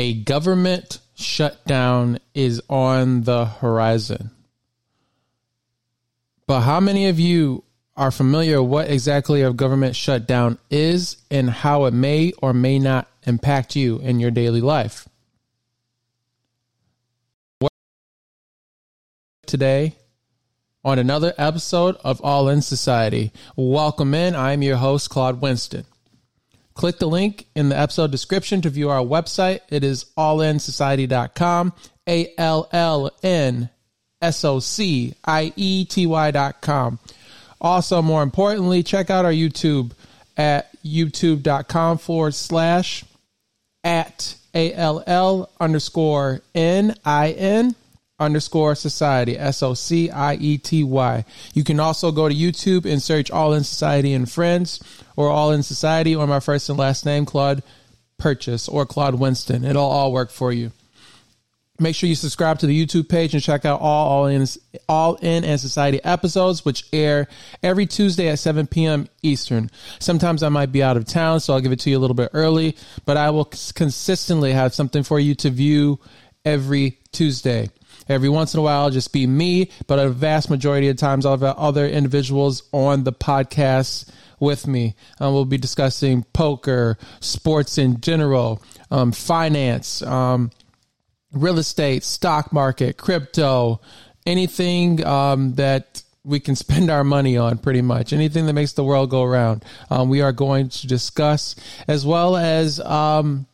a government shutdown is on the horizon. But how many of you are familiar what exactly a government shutdown is and how it may or may not impact you in your daily life? Today on another episode of All in Society. Welcome in. I'm your host, Claude Winston. Click the link in the episode description to view our website. It is allinsociety.com, A L L N S O C I E T Y.com. Also, more importantly, check out our YouTube at youtube.com forward slash at A L L underscore N I N underscore society S O C I E T Y. You can also go to YouTube and search All in Society and Friends or All in Society or my first and last name, Claude Purchase or Claude Winston. It'll all work for you. Make sure you subscribe to the YouTube page and check out all All in All in and Society episodes, which air every Tuesday at 7 p.m. Eastern. Sometimes I might be out of town, so I'll give it to you a little bit early, but I will consistently have something for you to view every Tuesday. Every once in a while, just be me, but a vast majority of times, I'll have other individuals on the podcast with me. Um, we'll be discussing poker, sports in general, um, finance, um, real estate, stock market, crypto, anything um, that we can spend our money on pretty much anything that makes the world go around um, we are going to discuss as well as um,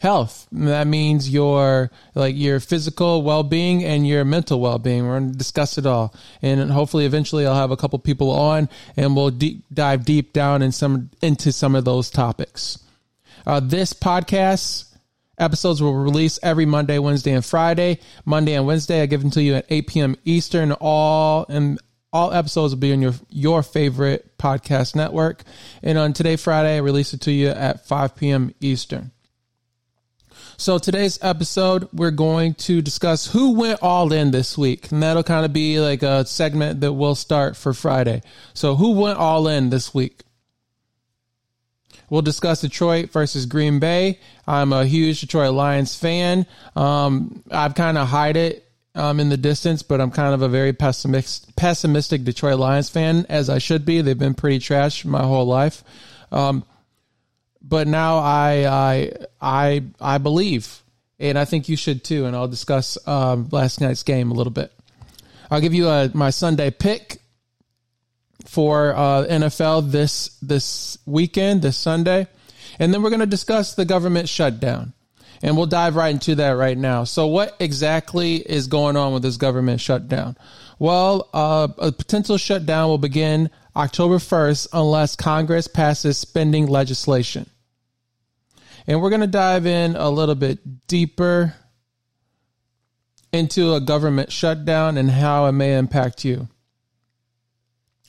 health that means your like your physical well-being and your mental well-being we're going to discuss it all and hopefully eventually i'll have a couple people on and we'll deep dive deep down in some into some of those topics uh, this podcast Episodes will release every Monday, Wednesday, and Friday. Monday and Wednesday, I give them to you at 8 p.m. Eastern. All and all episodes will be on your your favorite podcast network. And on today, Friday, I release it to you at 5 p.m. Eastern. So today's episode, we're going to discuss who went all in this week, and that'll kind of be like a segment that we'll start for Friday. So who went all in this week? We'll discuss Detroit versus Green Bay. I'm a huge Detroit Lions fan. Um, I've kind of hide it um, in the distance, but I'm kind of a very pessimistic, pessimistic Detroit Lions fan, as I should be. They've been pretty trash my whole life. Um, but now I, I, I, I believe, and I think you should too. And I'll discuss um, last night's game a little bit. I'll give you a, my Sunday pick for uh, NFL this this weekend, this Sunday, and then we're going to discuss the government shutdown, and we'll dive right into that right now. So, what exactly is going on with this government shutdown? Well, uh, a potential shutdown will begin October 1st unless Congress passes spending legislation. And we're going to dive in a little bit deeper into a government shutdown and how it may impact you.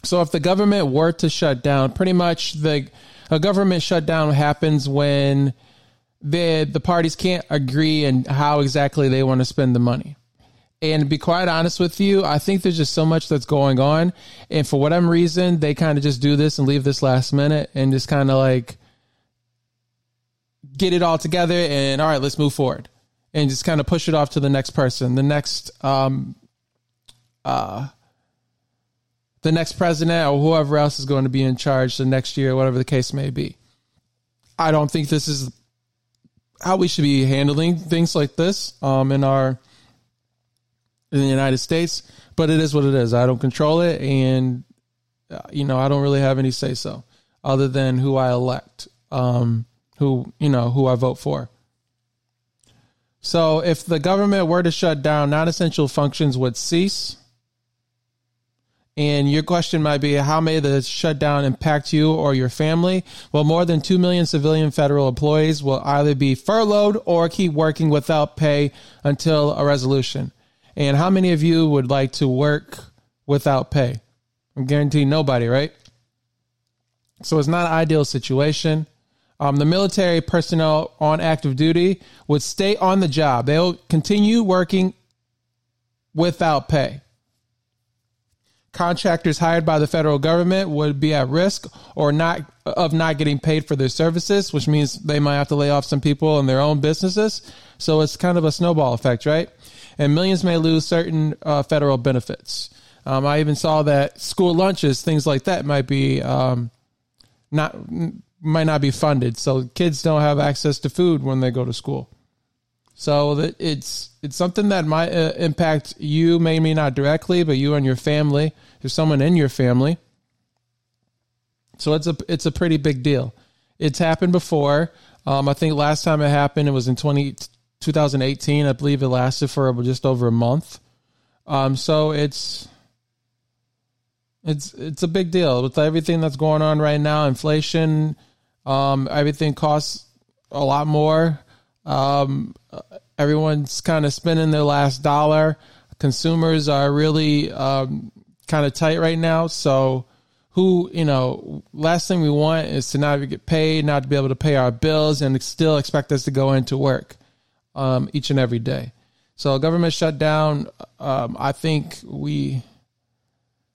So if the government were to shut down, pretty much the a government shutdown happens when the the parties can't agree and how exactly they want to spend the money. And to be quite honest with you, I think there's just so much that's going on, and for whatever reason, they kind of just do this and leave this last minute and just kind of like get it all together and all right, let's move forward and just kind of push it off to the next person, the next um uh the next president or whoever else is going to be in charge the next year, whatever the case may be. I don't think this is how we should be handling things like this um, in our in the United States, but it is what it is. I don't control it, and uh, you know I don't really have any say so other than who I elect, um, who you know who I vote for. So if the government were to shut down, non-essential functions would cease and your question might be how may the shutdown impact you or your family? Well, more than 2 million civilian federal employees will either be furloughed or keep working without pay until a resolution. And how many of you would like to work without pay? I'm guaranteeing nobody, right? So it's not an ideal situation. Um, the military personnel on active duty would stay on the job. They'll continue working without pay. contractors hired by the federal government would be at risk or not of not getting paid for their services, which means they might have to lay off some people in their own businesses. So it's kind of a snowball effect, right? And millions may lose certain uh, federal benefits. Um, I even saw that school lunches, things like that, might be um, not might not be funded, so kids don't have access to food when they go to school. So that it's it's something that might uh, impact you, maybe not directly, but you and your family. There's someone in your family. So it's a it's a pretty big deal. It's happened before. Um, I think last time it happened, it was in 20, 2018. I believe it lasted for just over a month. Um, so it's it's it's a big deal with everything that's going on right now. Inflation, um, everything costs a lot more. Um, everyone's kind of spending their last dollar. Consumers are really um, kind of tight right now. So, who you know, last thing we want is to not get paid, not to be able to pay our bills, and still expect us to go into work um, each and every day. So, government shutdown. Um, I think we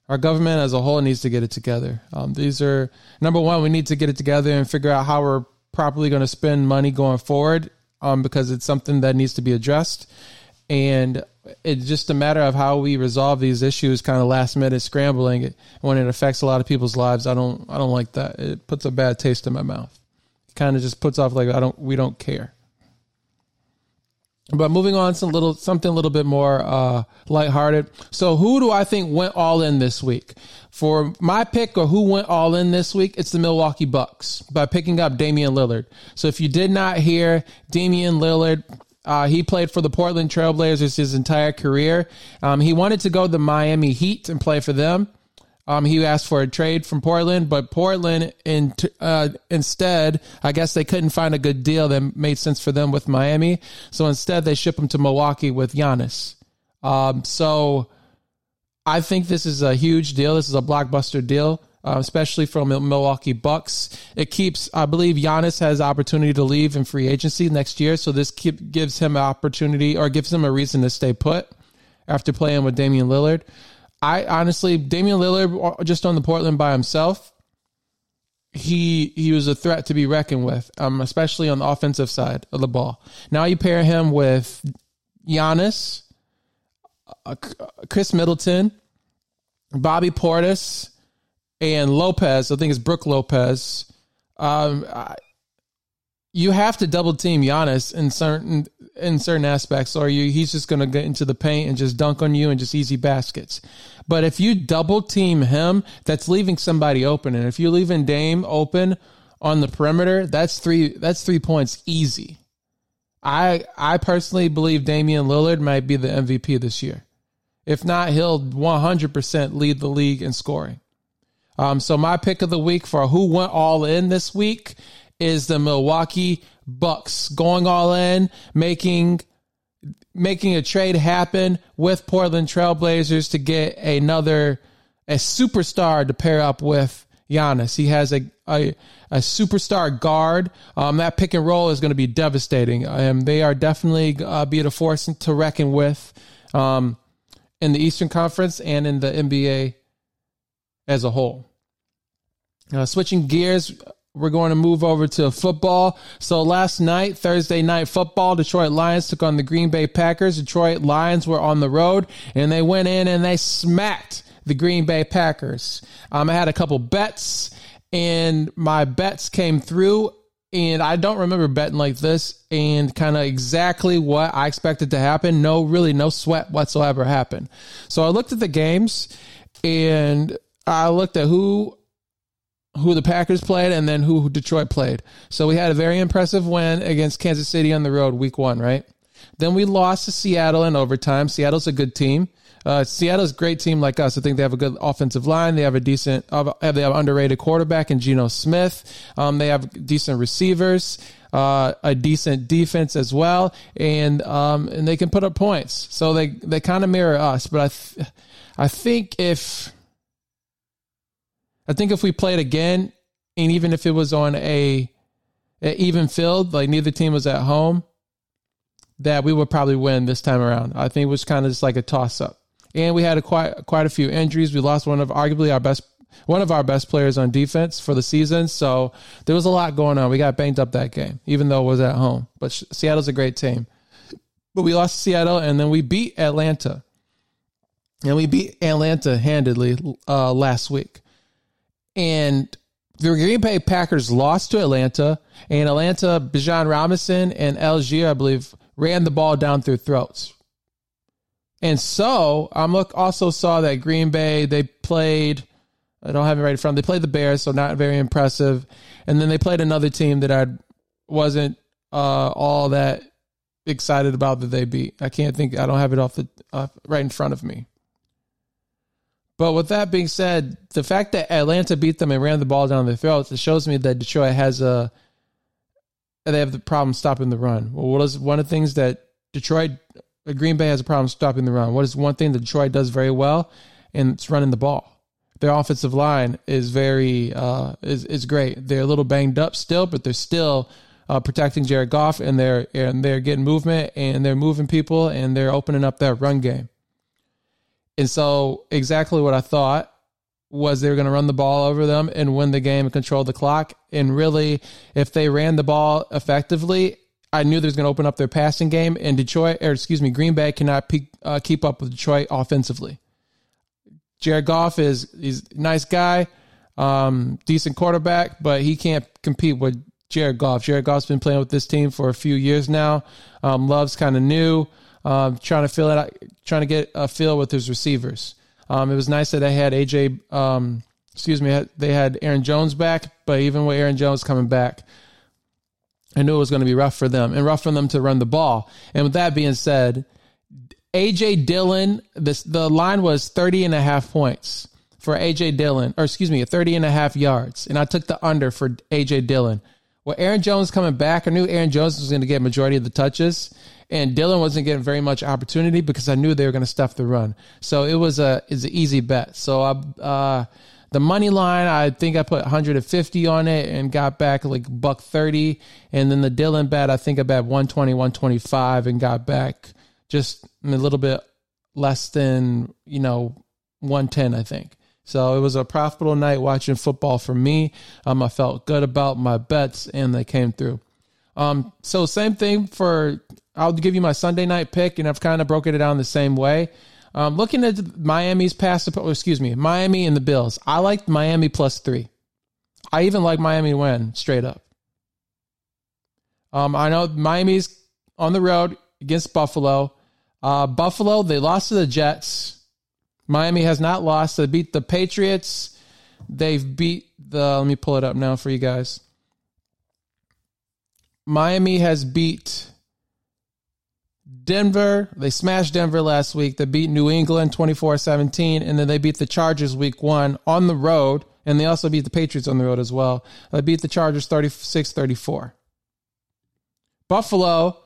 our government as a whole needs to get it together. Um, these are number one, we need to get it together and figure out how we're properly going to spend money going forward um, because it's something that needs to be addressed. And it's just a matter of how we resolve these issues, kind of last minute scrambling when it affects a lot of people's lives. I don't, I don't like that. It puts a bad taste in my mouth. It kind of just puts off like I don't, we don't care. But moving on a little something a little bit more uh, lighthearted. So, who do I think went all in this week? For my pick, or who went all in this week, it's the Milwaukee Bucks by picking up Damian Lillard. So, if you did not hear, Damian Lillard uh, he played for the Portland Trailblazers his entire career. Um, he wanted to go to the Miami Heat and play for them. Um, he asked for a trade from Portland, but Portland in, uh, instead, I guess they couldn't find a good deal that made sense for them with Miami. So instead, they ship him to Milwaukee with Giannis. Um, so I think this is a huge deal. This is a blockbuster deal, uh, especially from Milwaukee Bucks. It keeps, I believe, Giannis has opportunity to leave in free agency next year. So this keep, gives him an opportunity or gives him a reason to stay put after playing with Damian Lillard. I honestly, Damian Lillard, uh, just on the Portland by himself, he he was a threat to be reckoned with, um, especially on the offensive side of the ball. Now you pair him with Giannis, uh, Khris Middleton, Bobby Portis, and Lopez. I think it's Brook Lopez. Um, I, you have to double team Giannis in certain in certain aspects, or you he's just going to get into the paint and just dunk on you and just easy baskets. But if you double team him, that's leaving somebody open, and if you're leaving Dame open on the perimeter, that's three that's three points easy. I I personally believe Damian Lillard might be the MVP this year. If not, he'll 100% lead the league in scoring. Um, so my pick of the week for who went all in this week is the Milwaukee Bucks going all in, making making a trade happen with Portland Trailblazers to get another a superstar to pair up with Giannis. He has a a, a superstar guard. Um, that pick and roll is going to be devastating. Um, they are definitely uh, be a force to reckon with um, in the Eastern Conference and in the NBA as a whole. Uh, switching gears, we're going to move over to football. So last night, Thursday night football, Detroit Lions took on the Green Bay Packers. Detroit Lions were on the road and they went in and they smacked the Green Bay Packers. Um, I had a couple bets and my bets came through and I don't remember betting like this and kind of exactly what I expected to happen. No, really, no sweat whatsoever happened. So I looked at the games and I looked at who who the Packers played and then who Detroit played. So we had a very impressive win against Kansas City on the road week one, right? Then we lost to Seattle in overtime. Seattle's a good team. Uh, Seattle's a great team like us. I think they have a good offensive line. They have a decent, uh, they have underrated quarterback in Geno Smith. Um, they have decent receivers, uh, a decent defense as well, and um, and they can put up points. So they they kind of mirror us. But I, th- I think if I think if we played again, and even if it was on a, a even field, like neither team was at home, that we would probably win this time around. I think it was kind of just like a toss up. and we had a quite quite a few injuries. We lost one of arguably our best one of our best players on defense for the season. So there was a lot going on. We got banged up that game, even though it was at home. But Seattle's a great team. But we lost Seattle, and then we beat Atlanta, and we beat Atlanta handedly uh, last week. And the Green Bay Packers lost to Atlanta, and Atlanta, Bijan Robinson and Allgeier, I believe, ran the ball down their throats. And so I'm look also saw that Green Bay they played. I don't have it right in front. They played the Bears, so not very impressive. And then they played another team that I wasn't uh, all that excited about that they beat. I can't think. I don't have it off the uh, right in front of me. But with that being said, the fact that Atlanta beat them and ran the ball down their throats, it shows me that Detroit has a they have the problem stopping the run. Well, what is one of the things that Detroit, Green Bay has a problem stopping the run? What is one thing that Detroit does very well? And it's running the ball. Their offensive line is very uh, is is great. They're a little banged up still, but they're still uh, protecting Jared Goff, and they're and they're getting movement, and they're moving people, and they're opening up that run game. And so, exactly what I thought was they were going to run the ball over them and win the game and control the clock. And really, if they ran the ball effectively, I knew they was going to open up their passing game. And Detroit, or excuse me, Green Bay cannot pe- uh, keep up with Detroit offensively. Jared Goff is he's a nice guy, um, decent quarterback, but he can't compete with Jared Goff. Jared Goff's been playing with this team for a few years now. Um, Love's kind of new um, trying to feel it, trying to get a feel with his receivers. Um, it was nice that they had AJ, um, excuse me, they had Aaron Jones back, but even with Aaron Jones coming back, I knew it was going to be rough for them and rough for them to run the ball. And with that being said, AJ Dillon, this, the line was 30 and a half points for AJ Dillon, or excuse me, 30 and a half yards. And I took the under for AJ Dillon. Well, Aaron Jones coming back, I knew Aaron Jones was going to get majority of the touches and Dillon wasn't getting very much opportunity because I knew they were going to stuff the run. So it was a is an easy bet. So I, uh, the money line, I think I put 150 on it and got back like buck 30. And then the Dillon bet, I think I bet 120, 125 and got back just a little bit less than, you know, 110, I think. So it was a profitable night watching football for me. Um, I felt good about my bets and they came through. Um, so same thing for I'll give you my Sunday night pick, and I've kind of broken it down the same way. Um, looking at Miami's past, excuse me, Miami and the Bills. I like Miami plus three. I even like Miami win straight up. Um, I know Miami's on the road against Buffalo. Uh, Buffalo, they lost to the Jets. Miami has not lost. They beat the Patriots. They've beat the, let me pull it up now for you guys. Miami has beat Denver, they smashed Denver last week. They beat New England 24 17, and then they beat the Chargers week one on the road, and they also beat the Patriots on the road as well. They beat the Chargers 36 34. Buffalo,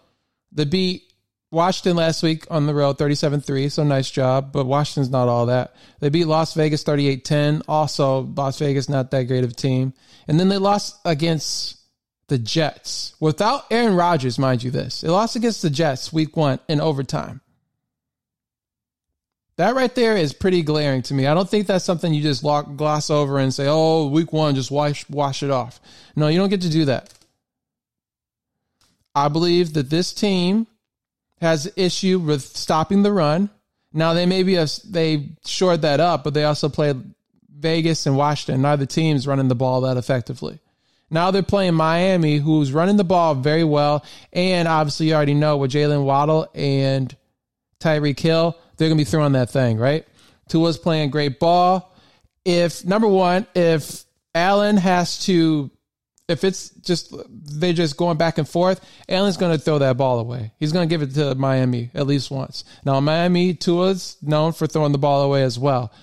they beat Washington last week on the road 37 3, so nice job, but Washington's not all that. They beat Las Vegas 38 10. Also, Las Vegas, not that great of a team. And then they lost against the Jets without Aaron Rodgers, mind you, this. It lost against the Jets week one in overtime. That right there is pretty glaring to me. I don't think that's something you just gloss over and say, oh, week one, just wash, wash it off. No, you don't get to do that. I believe that this team has issue with stopping the run. Now they maybe have, they shored that up, but they also played Vegas and Washington. Neither team's running the ball that effectively. Now they're playing Miami, who's running the ball very well. And obviously, you already know with Jaylen Waddle and Tyreek Hill, they're to be throwing that thing, right? Tua's playing great ball. If, number one, if Allen has to, if it's just, they're just going back and forth, Allen's going to throw that ball away. He's going to give it to Miami at least once. Now, Miami, Tua's known for throwing the ball away as well.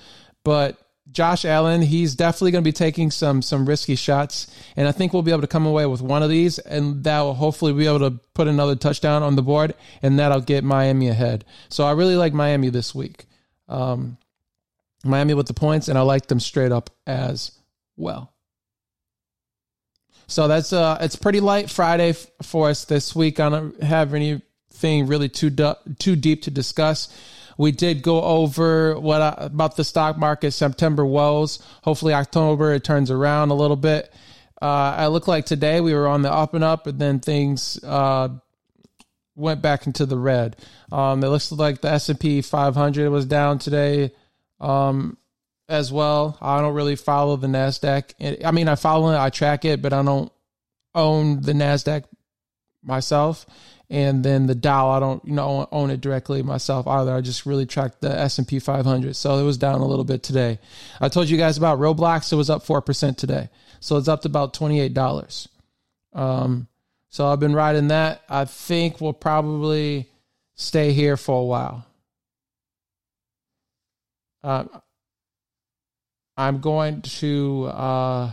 But Josh Allen, he's definitely going to be taking some some risky shots, and I think we'll be able to come away with one of these, and that will hopefully be able to put another touchdown on the board, and that'll get Miami ahead. So I really like Miami this week. Um, Miami with the points, and I like them straight up as well. So that's uh, it's pretty light Friday f- for us this week. I don't have anything really too du- too deep to discuss. we did go over what I, about the stock market September woes. Hopefully October it turns around a little bit. Uh, I look like today we were on the up and up, and then things uh, went back into the red. Um, it looks like the S and P 500 was down today um, as well. I don't really follow the Nasdaq. I mean, I follow it, I track it, but I don't own the Nasdaq myself. And then the Dow, I don't you know own it directly myself either. I just really track the S and P 500. So it was down a little bit today. I told you guys about Roblox. It was up four percent today, so it's up to about twenty eight dollars. Um, so I've been riding that. I think we'll probably stay here for a while. Uh, I'm going to uh,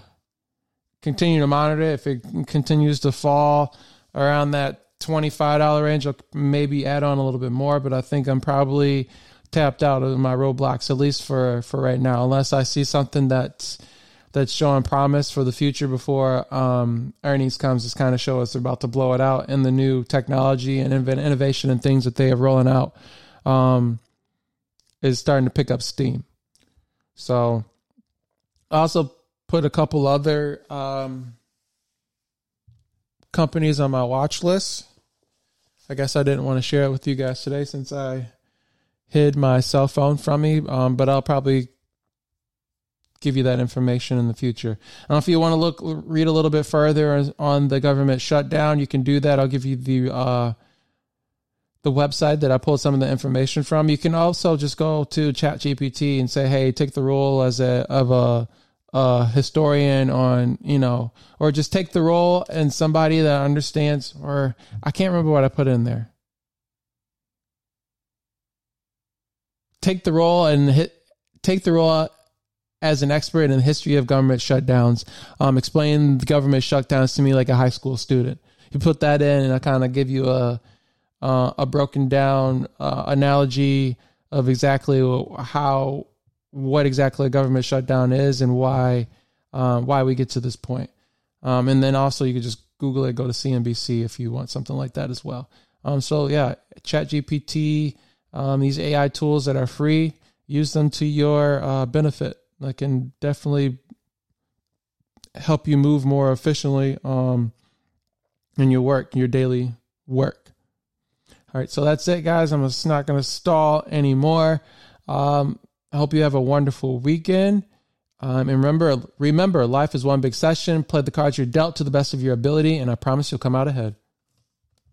continue to monitor it. If it continues to fall around that $25 range, I'll maybe add on a little bit more, but I think I'm probably tapped out of my Roblox, at least for, for right now, unless I see something that's that's showing promise for the future before um, earnings comes to kind of show us they're about to blow it out and the new technology and innovation and things that they have rolling out um, is starting to pick up steam. So I also put a couple other um, companies on my watch list. I guess I didn't want to share it with you guys today since I hid my cell phone from me, um, but I'll probably give you that information in the future. And if you want to look, read a little bit further on the government shutdown, you can do that. I'll give you the uh, the website that I pulled some of the information from. You can also just go to ChatGPT and say, "Hey, take the role as a of a, a historian on you know, or just take the role and somebody that understands." Or I can't remember what I put in there. Take the role and hit. Take the role as an expert in the history of government shutdowns, um, explain the government shutdowns to me like a high school student. You put that in, and I kind of give you a uh, a broken down uh, analogy of exactly how what exactly a government shutdown is and why um, why we get to this point. Um, and then also you could just Google it, go to CNBC if you want something like that as well. Um, so yeah, ChatGPT, um, these AI tools that are free, use them to your uh, benefit that can definitely help you move more efficiently um, in your work, your daily work. All right, so that's it, guys. I'm just not going to stall anymore. Um, I hope you have a wonderful weekend. Um, and remember, remember, life is one big session. Play the cards you're dealt to the best of your ability, and I promise you'll come out ahead.